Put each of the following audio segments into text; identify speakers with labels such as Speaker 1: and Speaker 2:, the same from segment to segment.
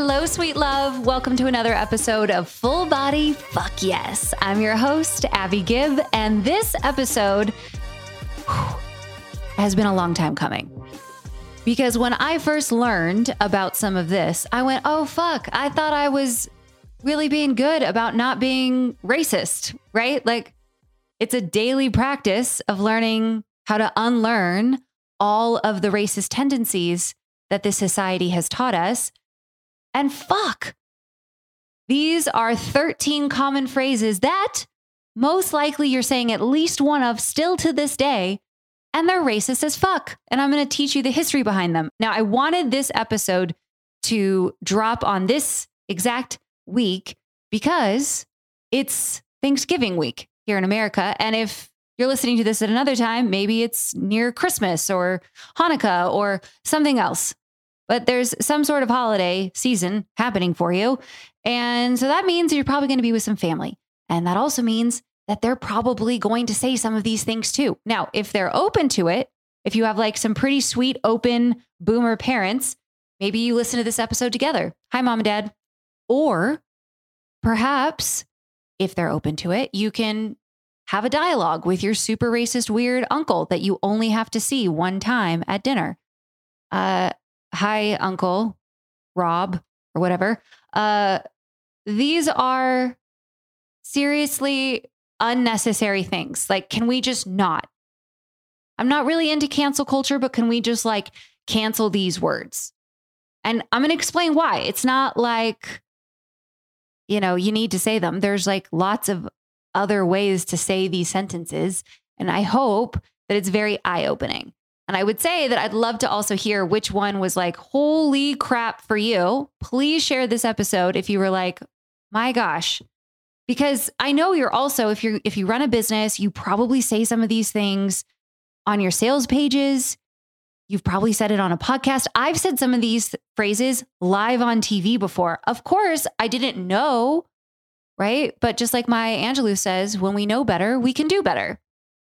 Speaker 1: Hello, sweet love. Welcome to another episode of Full Body Fuck Yes. I'm your host, Abbey Gibb, and this episode has been a long time coming. Because when I first learned about some of this, I went, oh, fuck, I thought I was really being good about not being racist, right? Like, it's a daily practice of learning how to unlearn all of the racist tendencies that this society has taught us. And fuck, these are 13 common phrases that most likely you're saying at least one of still to this day, and they're racist as fuck. And I'm going to teach you the history behind them. Now, I wanted this episode to drop on this exact week because it's Thanksgiving week here in America. And if you're listening to this at another time, maybe it's near Christmas or Hanukkah or something else. But there's some sort of holiday season happening for you. And so that means you're probably going to be with some family. And that also means that they're probably going to say some of these things too. Now, if they're open to it, if you have like some pretty sweet, open boomer parents, maybe you listen to this episode together. Hi, mom and dad. Or perhaps if they're open to it, you can have a dialogue with your super racist, weird uncle that you only have to see one time at dinner. Uh, hi, Uncle Rob, or whatever. Uh, these are seriously unnecessary things. Like, can we just not? I'm not really into cancel culture, but can we just like cancel these words? And I'm going to explain why. It's not like, you know, you need to say them. There's like lots of other ways to say these sentences. And I hope that it's very eye opening. And I would say that I'd love to also hear which one was like, holy crap for you. Please share this episode if you were like, my gosh. Because I know you're also, if you're if you run a business, you probably say some of these things on your sales pages. You've probably said it on a podcast. I've said some of these phrases live on TV before. Of course, I didn't know, right? But just like Maya Angelou says, when we know better, we can do better.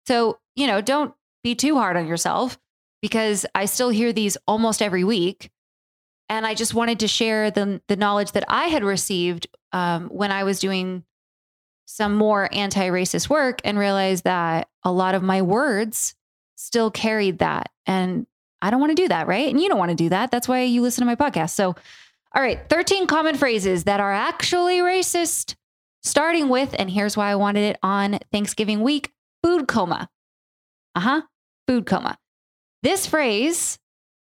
Speaker 1: So, you know, don't be too hard on yourself because I still hear these almost every week. And I just wanted to share the, the knowledge that I had received um, when I was doing some more anti racist work and realized that a lot of my words still carried that. And I don't want to do that, right? And you don't want to do that. That's why you listen to my podcast. So, all right, 13 common phrases that are actually racist, starting with, and here's why I wanted it on Thanksgiving week food coma. Uh huh. Food coma. This phrase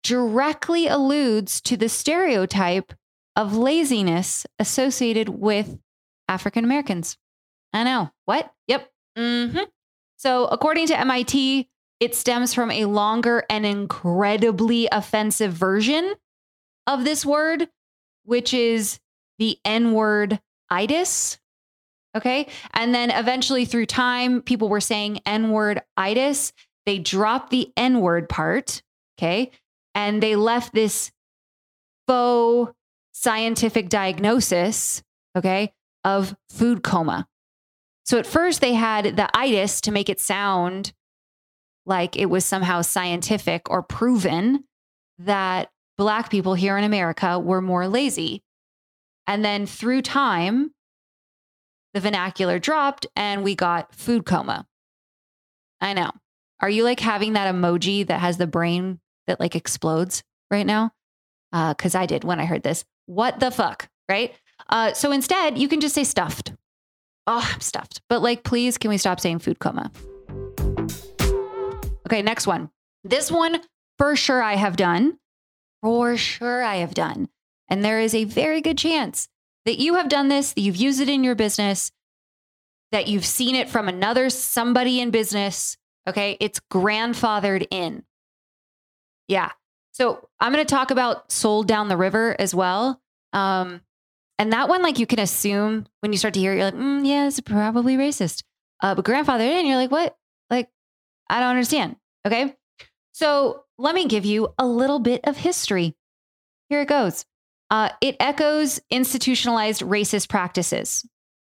Speaker 1: directly alludes to the stereotype of laziness associated with African Americans. I know. What? Yep. Mm-hmm. So, according to MIT, it stems from a longer and incredibly offensive version of this word, which is the N word itis. Okay. And then eventually through time, people were saying N word itis. They dropped the N word part. Okay. And they left this faux scientific diagnosis. Okay. Of food coma. So at first they had the itis to make it sound like it was somehow scientific or proven that Black people here in America were more lazy. And then through time, the vernacular dropped and we got food coma. I know. Are you like having that emoji that has the brain that like explodes right now? Because uh, I did when I heard this. What the fuck? Right? Uh, so instead, you can just say stuffed. Oh, I'm stuffed. But like, please, can we stop saying food coma? Okay, next one. This one for sure I have done. For sure I have done. And there is a very good chance that you have done this, that you've used it in your business, that you've seen it from another somebody in business. Okay, it's grandfathered in. Yeah. So I'm going to talk about sold down the river as well. Um, and that one, like you can assume when you start to hear it, you're like, mm, yeah, it's probably racist. Uh, but grandfather in, you're like, what? Like, I don't understand. Okay. So let me give you a little bit of history. Here it goes. Uh, it echoes institutionalized racist practices.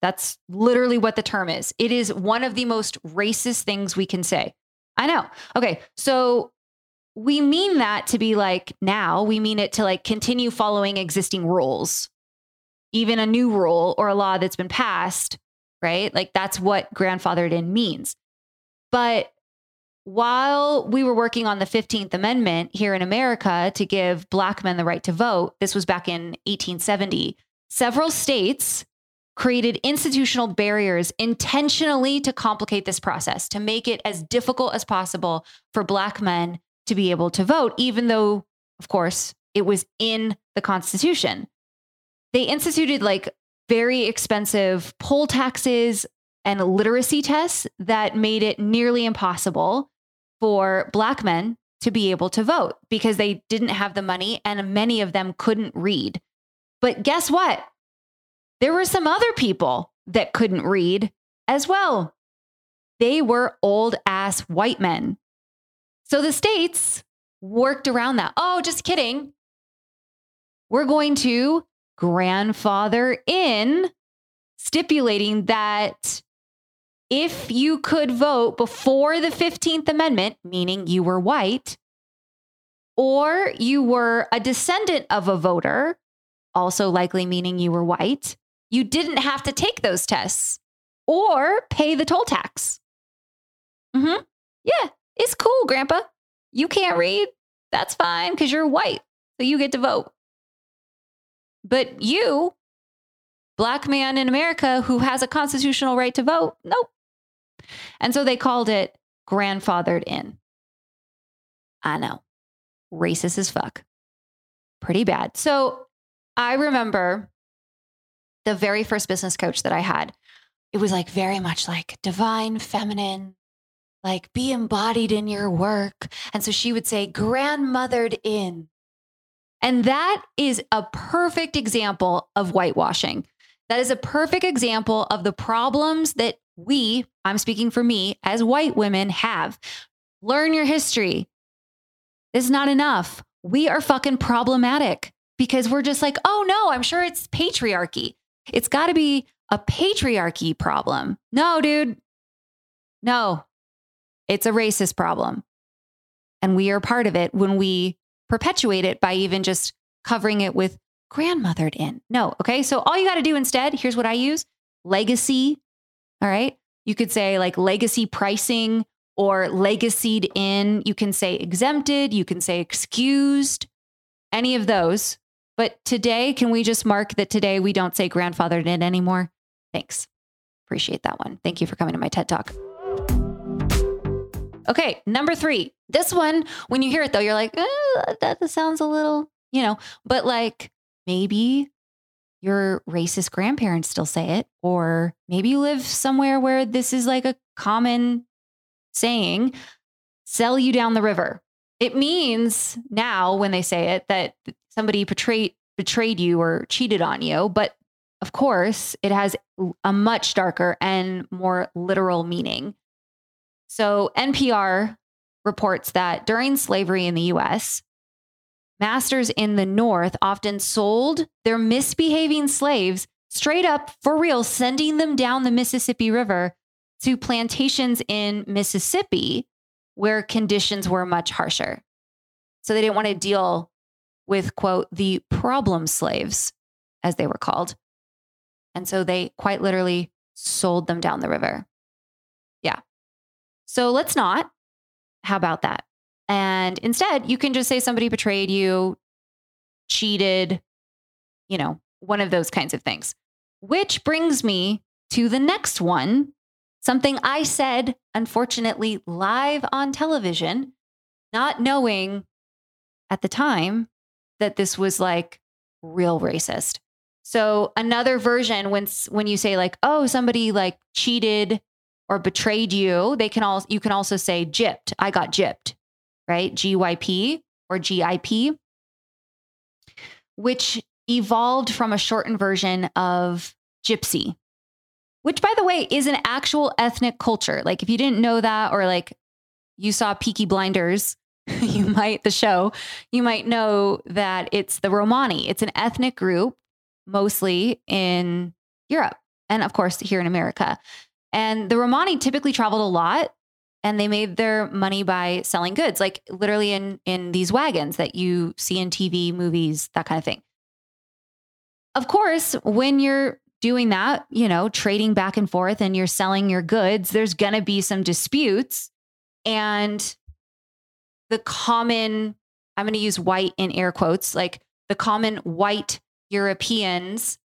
Speaker 1: That's literally what the term is. It is one of the most racist things we can say. I know. Okay. So we mean that to be like now, we mean it to like continue following existing rules, even a new rule or a law that's been passed, right? Like that's what grandfathered in means. But while we were working on the 15th Amendment here in America to give Black men the right to vote, this was back in 1870, several states created institutional barriers intentionally to complicate this process, to make it as difficult as possible for Black men to be able to vote, even though, of course, it was in the Constitution. They instituted like very expensive poll taxes and literacy tests that made it nearly impossible for Black men to be able to vote because they didn't have the money and many of them couldn't read. But guess what? There were some other people that couldn't read as well. They were old ass white men. So the states worked around that. Oh, just kidding. We're going to grandfather in stipulating that if you could vote before the 15th Amendment, meaning you were white, or you were a descendant of a voter, also likely meaning you were white, you didn't have to take those tests or pay the toll tax. Mm-hmm. Yeah, it's cool, Grandpa. You can't read. That's fine because you're white. So you get to vote. But you, black man in America who has a constitutional right to vote, nope. And so they called it grandfathered in. I know. Racist as fuck. Pretty bad. So I remember the very first business coach that I had, it was like very much like divine feminine, like be embodied in your work. And so she would say, grandmothered in. And that is a perfect example of whitewashing. That is a perfect example of the problems that we, I'm speaking for me, as white women have. Learn your history. This is not enough. We are fucking problematic because we're just like, oh no, I'm sure it's patriarchy. It's got to be a patriarchy problem. No, dude. No, it's a racist problem. And we are part of it when we perpetuate it by even just covering it with grandmothered in. No. Okay. So all you got to do instead, here's what I use legacy. All right. You could say like legacy pricing or legacied in. You can say exempted. You can say excused. Any of those. But today, can we just mark that today we don't say grandfathered in anymore? Thanks. Appreciate that one. Thank you for coming to my TED Talk. Okay, number three. This one, when you hear it though, you're like, eh, that sounds a little, you know, but like maybe your racist grandparents still say it, or maybe you live somewhere where this is like a common saying sell you down the river. It means now when they say it that somebody betrayed betrayed you or cheated on you, but of course, it has a much darker and more literal meaning. So, NPR reports that during slavery in the US, masters in the North often sold their misbehaving slaves straight up for real, sending them down the Mississippi River to plantations in Mississippi where conditions were much harsher. So they didn't want to deal with, quote, the problem slaves, as they were called. And so they quite literally sold them down the river. Yeah. So let's not. How about that? And instead, you can just say somebody betrayed you, cheated, you know, one of those kinds of things. Which brings me to the next one something I said, unfortunately, live on television, not knowing at the time that this was like real racist. So another version when when you say like oh somebody like cheated or betrayed you, they can all you can also say gypped. I got gypped, right? GYP or GIP, which evolved from a shortened version of gypsy, which by the way is an actual ethnic culture. Like if you didn't know that or like you saw Peaky Blinders, you might, the show, you might know that it's the Romani. It's an ethnic group, mostly in Europe and, of course, here in America. And the Romani typically traveled a lot and they made their money by selling goods, like literally in in these wagons that you see in TV, movies, that kind of thing. Of course, when you're doing that, you know, trading back and forth and you're selling your goods, there's going to be some disputes. And the common, I'm going to use white in air quotes, like the common white Europeans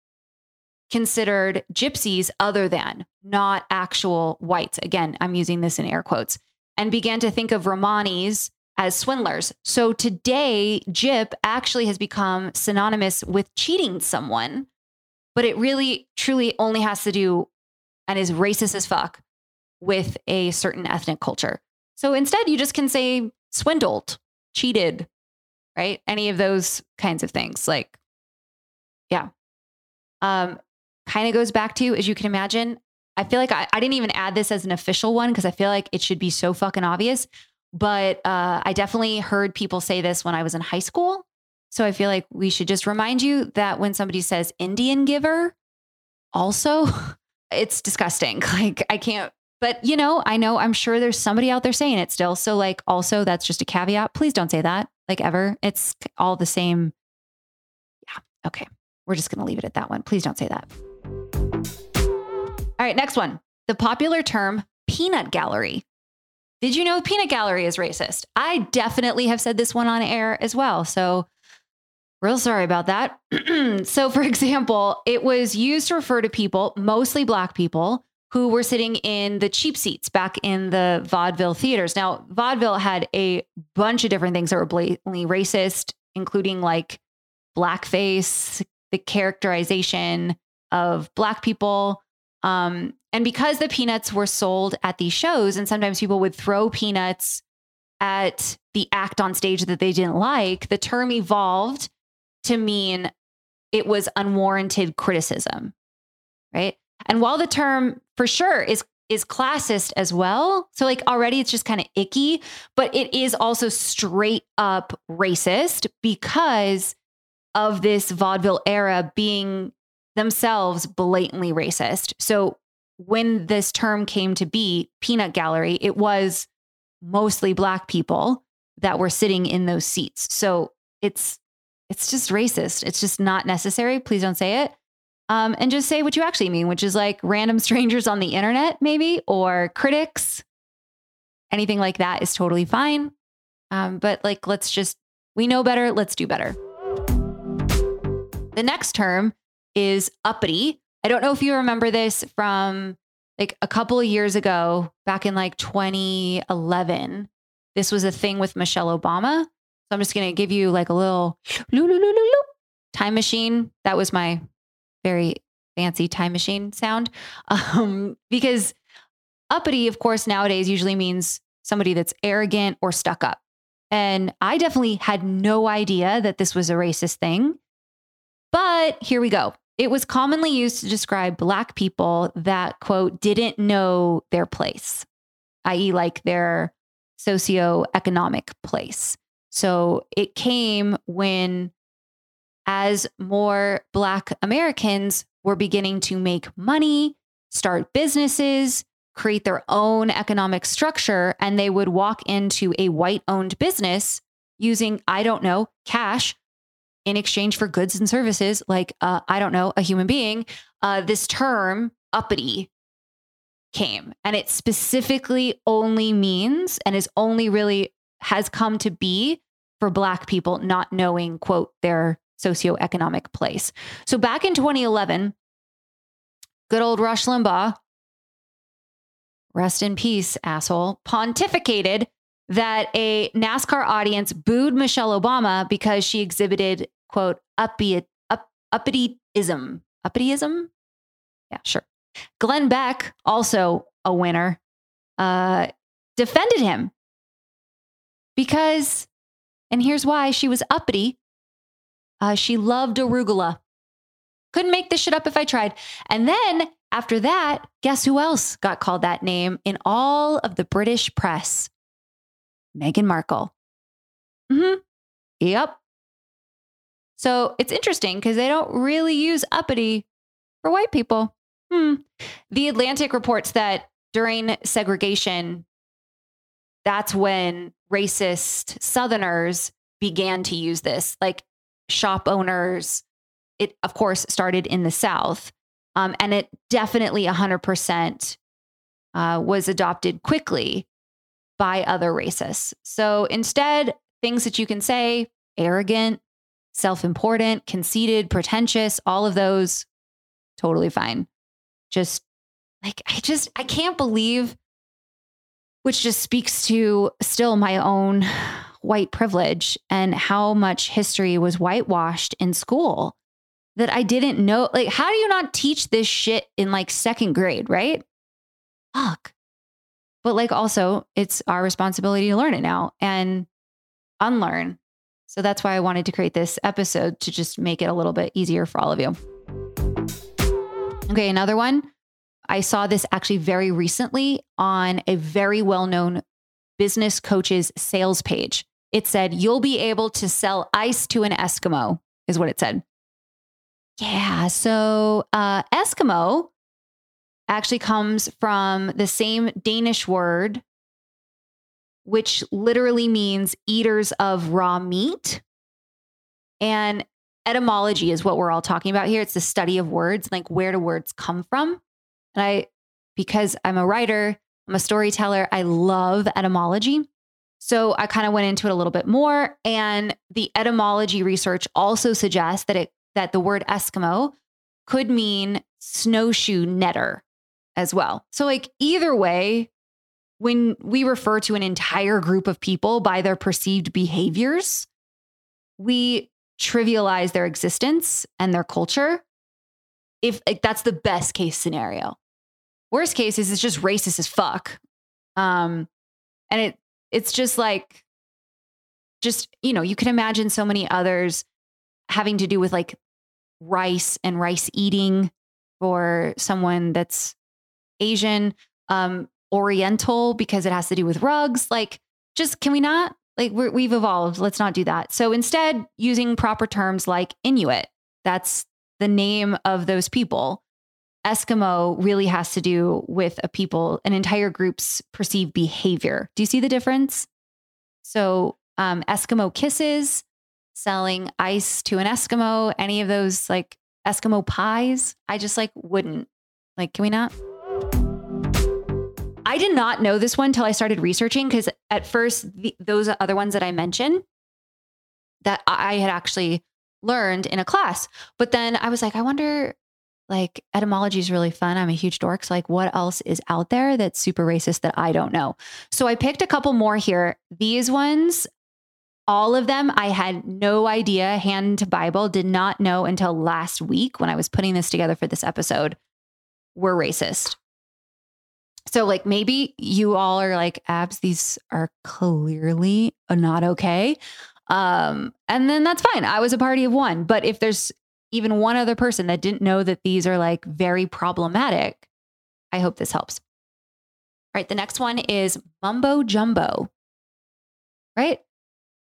Speaker 1: considered gypsies other than, not actual whites. Again, I'm using this in air quotes, and began to think of Romanis as swindlers. So today, gyp actually has become synonymous with cheating someone, but it really, truly only has to do and is racist as fuck with a certain ethnic culture. So instead, you just can say swindled, cheated, right? Any of those kinds of things. Like, yeah. Um, kind of goes back to, as you can imagine, I feel like I, I didn't even add this as an official one because I feel like it should be so fucking obvious. But uh, I definitely heard people say this when I was in high school. So I feel like we should just remind you that when somebody says Indian giver, also, it's disgusting. Like, I can't, but you know, I know I'm sure there's somebody out there saying it still. So, like, also, that's just a caveat. Please don't say that, like, ever. It's all the same. Yeah. Okay. We're just going to leave it at that one. Please don't say that. All right, next one. The popular term peanut gallery. Did you know peanut gallery is racist? I definitely have said this one on air as well. So, real sorry about that. so, for example, it was used to refer to people, mostly Black people, who were sitting in the cheap seats back in the vaudeville theaters. Now, vaudeville had a bunch of different things that were blatantly racist, including like blackface, the characterization of Black people, um, and because the peanuts were sold at these shows, and sometimes people would throw peanuts at the act on stage that they didn't like, the term evolved to mean it was unwarranted criticism, right? And while the term for sure is is classist as well, so like already it's just kind of icky, but it is also straight up racist because of this vaudeville era being themselves blatantly racist. So when this term came to be, peanut gallery, it was mostly black people that were sitting in those seats. So it's it's just racist. It's just not necessary. Please don't say it. Um, and just say what you actually mean, which is like random strangers on the internet, maybe, or critics. Anything like that is totally fine. Um, but like, let's just, we know better. Let's do better. The next term is uppity. I don't know if you remember this from like a couple of years ago, back in like 2011. This was a thing with Michelle Obama. So I'm just going to give you like a little time machine. That was my very fancy time machine sound. Um, because uppity, of course, nowadays usually means somebody that's arrogant or stuck up. And I definitely had no idea that this was a racist thing. But here we go. It was commonly used to describe Black people that, quote, didn't know their place, i.e., like their socioeconomic place. So it came when, as more Black Americans were beginning to make money, start businesses, create their own economic structure, and they would walk into a white owned business using, I don't know, cash in exchange for goods and services, like, uh, I don't know, a human being, uh, this term uppity came. And it specifically only means and is only really has come to be for Black people not knowing, quote, their socioeconomic place. So back in 2011, good old Rush Limbaugh, rest in peace, asshole, pontificated that a NASCAR audience booed Michelle Obama because she exhibited, quote, uppity, up, uppittyism. Uppittyism? Yeah, sure. Glenn Beck, also a winner, uh, defended him because, and here's why she was uppity. Uh, she loved arugula. Couldn't make this shit up if I tried. And then after that, guess who else got called that name in all of the British press? Meghan Markle. Mm-hmm. Yep. So it's interesting because they don't really use uppity for white people. Hmm. The Atlantic reports that during segregation, that's when racist Southerners began to use this, like shop owners. It, of course, started in the South. Um, and it definitely 100% uh, was adopted quickly by other racists. So instead, things that you can say arrogant, self important, conceited, pretentious, all of those, totally fine. Just like, I just, I can't believe, which just speaks to still my own white privilege and how much history was whitewashed in school that I didn't know. Like, how do you not teach this shit in like second grade, right? Fuck. But like, also, it's our responsibility to learn it now and unlearn. So that's why I wanted to create this episode to just make it a little bit easier for all of you. Okay, another one. I saw this actually very recently on a very well known business coach's sales page. It said, You'll be able to sell ice to an Eskimo, is what it said. Yeah. So, uh, Eskimo actually comes from the same Danish word, which literally means eaters of raw meat. And etymology is what we're all talking about here. It's the study of words, like where do words come from? And I, because I'm a writer, I'm a storyteller, I love etymology. So I kind of went into it a little bit more. And the etymology research also suggests that it that the word Eskimo could mean snowshoe netter as well. So, like, either way, when we refer to an entire group of people by their perceived behaviors, we trivialize their existence and their culture. If like, that's the best case scenario, worst case is it's just racist as fuck. Um, and it it's just like, just you know, you can imagine so many others having to do with like rice and rice eating for someone that's Asian, um, Oriental because it has to do with rugs. Like, just can we not? Like, we have evolved. Let's not do that. So instead, using proper terms like Inuit, that's the name of those people. Eskimo really has to do with a people, an entire group's perceived behavior. Do you see the difference? So, um, Eskimo kisses selling ice to an Eskimo, any of those like Eskimo pies. I just like wouldn't. Like, can we not? I did not know this one until I started researching because at first, the, those other ones that I mentioned that I had actually learned in a class. But then I was like, I wonder, like, etymology is really fun. I'm a huge dork. So, like, what else is out there that's super racist that I don't know? So I picked a couple more here. These ones all of them I had no idea, hand to Bible, did not know until last week when I was putting this together for this episode, were racist. So, like, maybe you all are like, abs, these are clearly not okay. Um, and then that's fine. I was a party of one. But if there's even one other person that didn't know that these are like very problematic, I hope this helps. All right. The next one is mumbo jumbo, right?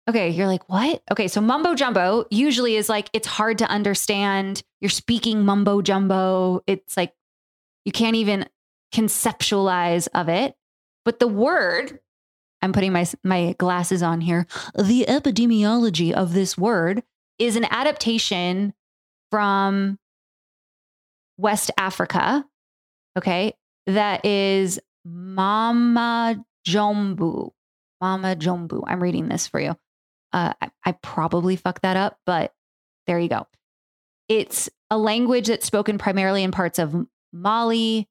Speaker 1: Okay, you're like, what? Okay, so mumbo jumbo usually is like, it's hard to understand. You're speaking mumbo jumbo. It's like, you can't even conceptualize of it. But the word, I'm putting my, my glasses on here, the epidemiology of this word is an adaptation from West Africa. Okay, that is Mama Jombu. Mama Jombu. I'm reading this for you. Uh, I, I probably fucked that up, but there you go. It's a language that's spoken primarily in parts of Mali,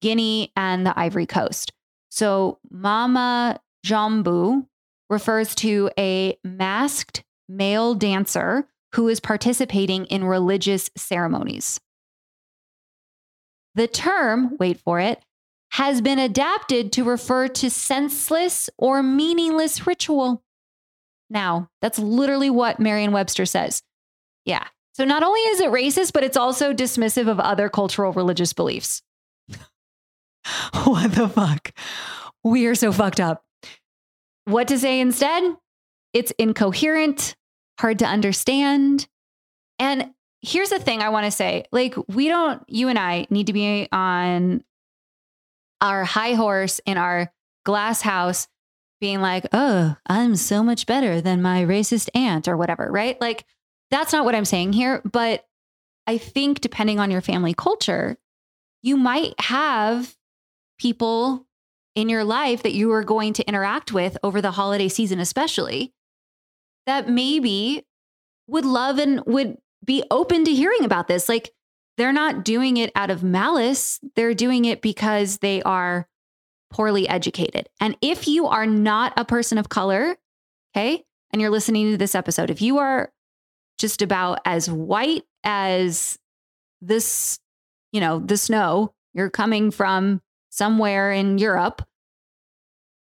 Speaker 1: Guinea, and the Ivory Coast. So, Mama Jambu refers to a masked male dancer who is participating in religious ceremonies. The term, wait for it, has been adapted to refer to senseless or meaningless ritual now. That's literally what Merriam Webster says. Yeah. So not only is it racist, but it's also dismissive of other cultural religious beliefs. what the fuck? We are so fucked up. What to say instead? It's incoherent, hard to understand. And here's the thing I want to say like, we don't, you and I need to be on our high horse in our glass house being like, oh, I'm so much better than my racist aunt or whatever, right? Like, that's not what I'm saying here. But I think depending on your family culture, you might have people in your life that you are going to interact with over the holiday season, especially that maybe would love and would be open to hearing about this. Like they're not doing it out of malice, they're doing it because they are poorly educated. And if you are not a person of color, okay, and you're listening to this episode, if you are just about as white as this, you know, the snow, you're coming from somewhere in Europe.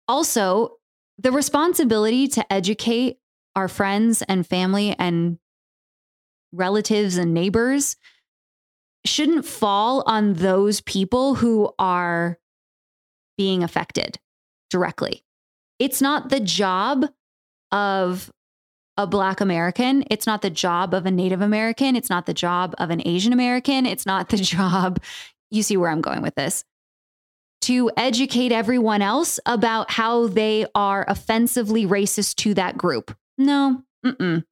Speaker 1: Also, the responsibility to educate our friends and family and relatives and neighbors shouldn't fall on those people who are being affected directly. It's not the job of a Black American. It's not the job of a Native American. It's not the job of an Asian American. It's not the job, you see where I'm going with this, to educate everyone else about how they are offensively racist to that group. No, mm-mm.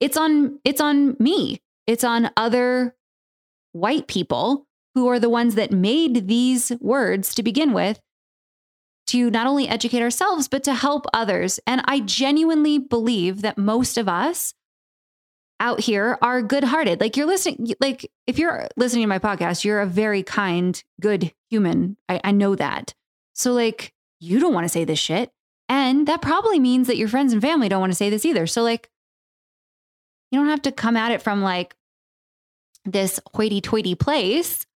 Speaker 1: it's on it's on me. It's on other white people who are the ones that made these words to begin with to not only educate ourselves, but to help others. And I genuinely believe that most of us out here are good hearted. Like you're listening, like if you're listening to my podcast, you're a very kind, good human. I, I know that. So, like, you don't want to say this shit. And that probably means that your friends and family don't want to say this either. So, like, you don't have to come at it from like this hoity toity place.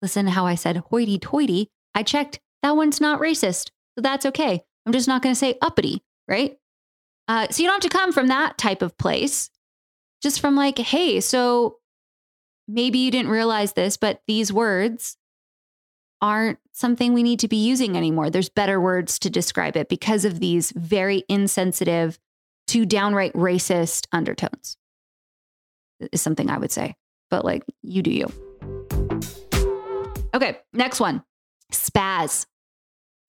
Speaker 1: Listen how I said hoity toity. I checked that one's not racist. So that's okay. I'm just not going to say uppity, right? Uh, so you don't have to come from that type of place. Just from like, hey, so maybe you didn't realize this, but these words aren't something we need to be using anymore. There's better words to describe it because of these very insensitive to downright racist undertones, is something I would say. But like, you do you. Okay, next one spaz.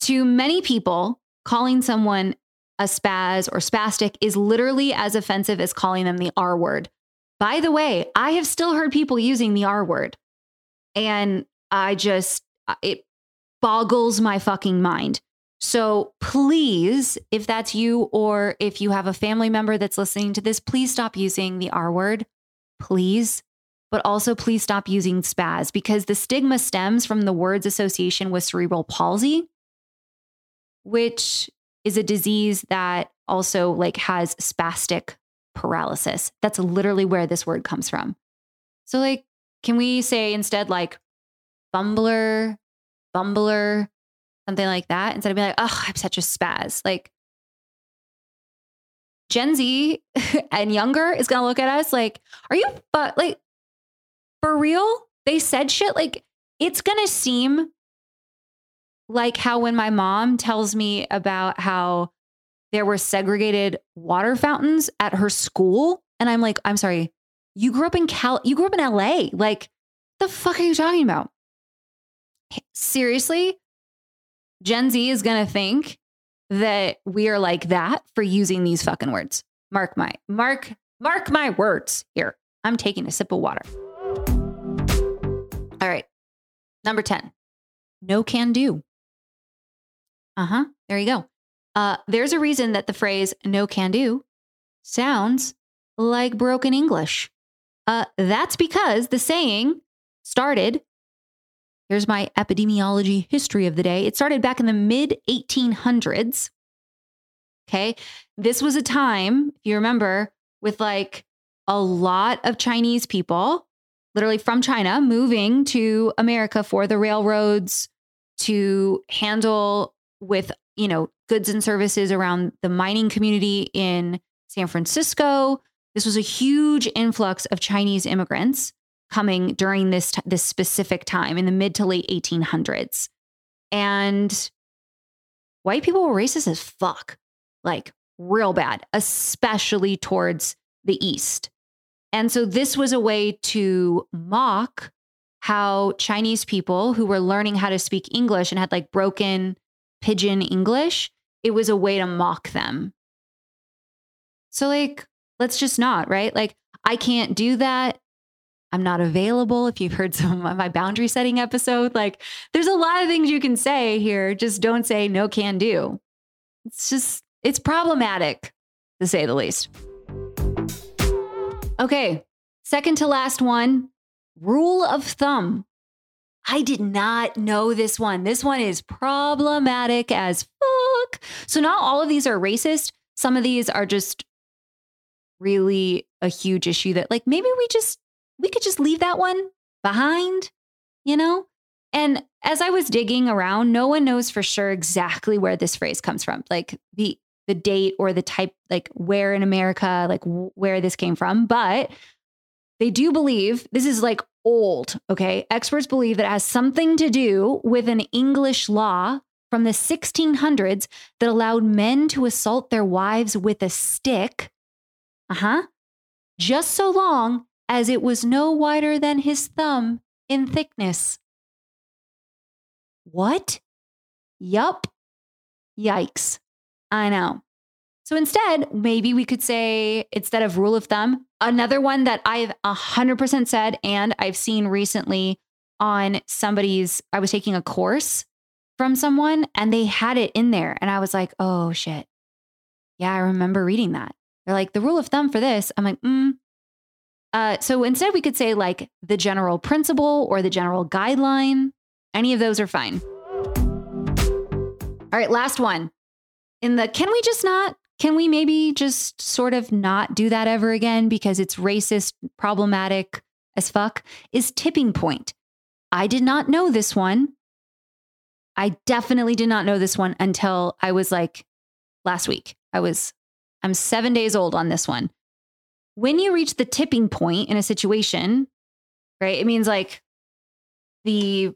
Speaker 1: To many people, calling someone a spaz or spastic is literally as offensive as calling them the R word. By the way, I have still heard people using the R word. And I just, uh, it boggles my fucking mind. So please, if that's you or if you have a family member that's listening to this, please stop using the R word. Please. But also, please stop using spaz because the stigma stems from the word's association with cerebral palsy, which is a disease that also like has spastic paralysis. That's literally where this word comes from. So like can we say instead like bumbler, bumbler, something like that instead of being like, "Oh, I'm such a spaz." Like Gen Z and younger is going to look at us like, "Are you but like for real? They said shit like it's going to seem like how when my mom tells me about how there were segregated water fountains at her school and I'm like, I'm sorry, you grew up in Cal you grew up in LA. Like the fuck are you talking about? Seriously? Gen Z is going to think that we are like that for using these fucking words. Mark my mark mark my words here. I'm taking a sip of water. All right. Number 10. No can do. Uh huh. There you go. Uh, there's a reason that the phrase no can do sounds like broken English. Uh, that's because the saying started. Here's my epidemiology history of the day. It started back in the mid 1800s. Okay. This was a time, if you remember, with like a lot of Chinese people, literally from China, moving to America for the railroads to handle with, you know, goods and services around the mining community in San Francisco. This was a huge influx of Chinese immigrants coming during this t- this specific time in the mid to late 1800s. And white people were racist as fuck. Like real bad, especially towards the east. And so this was a way to mock how Chinese people who were learning how to speak English and had like broken pidgin English, it was a way to mock them. So, like, let's just not, right? Like, I can't do that. I'm not available. If you've heard some of my boundary setting episode, like, there's a lot of things you can say here. Just don't say no can do. It's just, it's problematic to say the least. Okay, second to last one rule of thumb. I did not know this one. This one is problematic as fuck. So, not all of these are racist. Some of these are just really a huge issue that, like, maybe we just, we could just leave that one behind, you know? And as I was digging around, no one knows for sure exactly where this phrase comes from, like the the date or the type, like where in America, like where this came from. But they do believe this is like old. Okay. Experts believe that it has something to do with an English law from the 1600s that allowed men to assault their wives with a stick. Uh huh. Just so long as it was no wider than his thumb in thickness. What? Yup. Yikes. I know. So instead, maybe we could say, instead of rule of thumb, another one that I've 100% said and I've seen recently on somebody's, I was taking a course from someone and they had it in there. And I was like, oh shit. Yeah, I remember reading that. They're like, the rule of thumb for this. I'm like, mm. Uh, so instead, we could say like the general principle or the general guideline. Any of those are fine. All right, last one. In the can we just not can we maybe just sort of not do that ever again because it's racist, problematic as fuck? Is tipping point. I did not know this one. I definitely did not know this one until I was like last week. I was, I'm seven days old on this one. When you reach the tipping point in a situation, right, it means like the,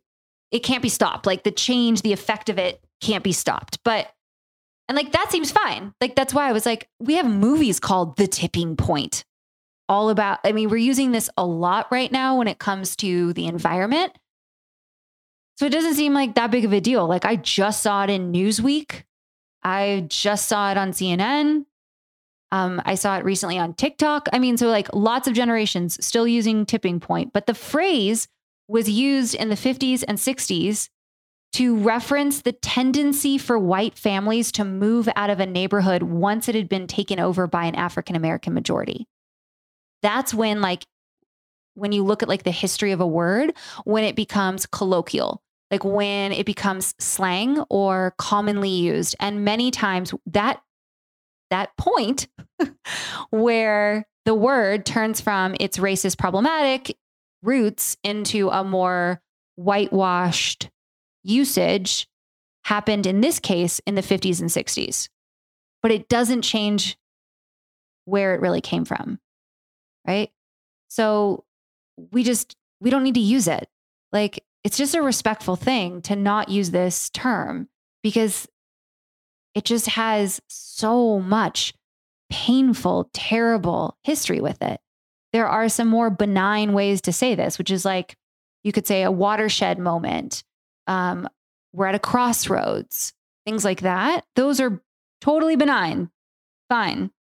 Speaker 1: it can't be stopped. Like the change, the effect of it can't be stopped. But and like that seems fine. Like that's why I was like, we have movies called The Tipping Point, all about, I mean, we're using this a lot right now when it comes to the environment. So it doesn't seem like that big of a deal. Like I just saw it in Newsweek. I just saw it on CNN. Um, I saw it recently on TikTok. I mean, so like lots of generations still using tipping point, but the phrase was used in the 50s and 60s to reference the tendency for white families to move out of a neighborhood once it had been taken over by an African American majority. That's when, like, when you look at like the history of a word, when it becomes colloquial, like when it becomes slang or commonly used. And many times that that point where the word turns from its racist problematic roots into a more whitewashed usage happened in this case in the 50s and 60s, but it doesn't change where it really came from. Right. So we just, we don't need to use it. Like it's just a respectful thing to not use this term because it just has so much painful, terrible history with it. There are some more benign ways to say this, which is like you could say a watershed moment um, we're at a crossroads, things like that. Those are totally benign, fine.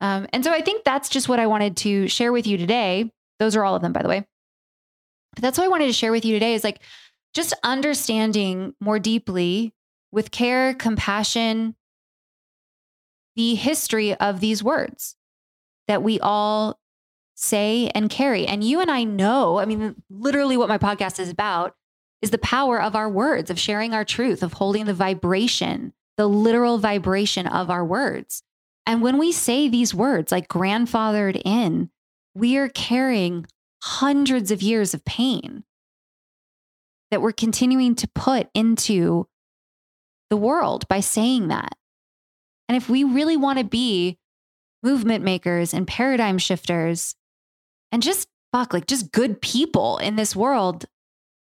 Speaker 1: Um, and so I think that's just what I wanted to share with you today. Those are all of them, by the way. But that's what I wanted to share with you today is like just understanding more deeply with care, compassion, the history of these words that we all say and carry. And you and I know, I mean, literally what my podcast is about is the power of our words, of sharing our truth, of holding the vibration, the literal vibration of our words. And when we say these words like grandfathered in, we are carrying hundreds of years of pain that we're continuing to put into the world by saying that. And if we really want to be movement makers and paradigm shifters and just fuck, like just good people in this world,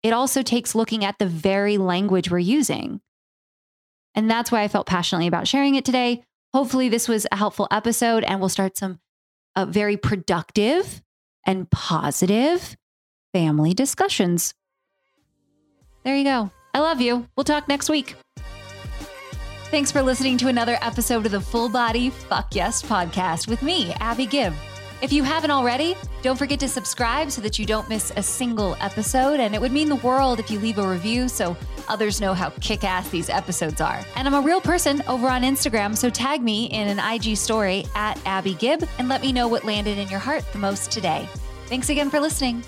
Speaker 1: it also takes looking at the very language we're using. And that's why I felt passionately about sharing it today. Hopefully, this was a helpful episode and we'll start some uh, very productive and positive family discussions. There you go. I love you. We'll talk next week. Thanks for listening to another episode of the Full Body Fuck Yes podcast with me, Abbey Gibb. If you haven't already, don't forget to subscribe so that you don't miss a single episode. And it would mean the world if you leave a review so others know how kick ass these episodes are. And I'm a real person over on Instagram, so tag me in an IG story at Abbey Gibb and let me know what landed in your heart the most today. Thanks again for listening.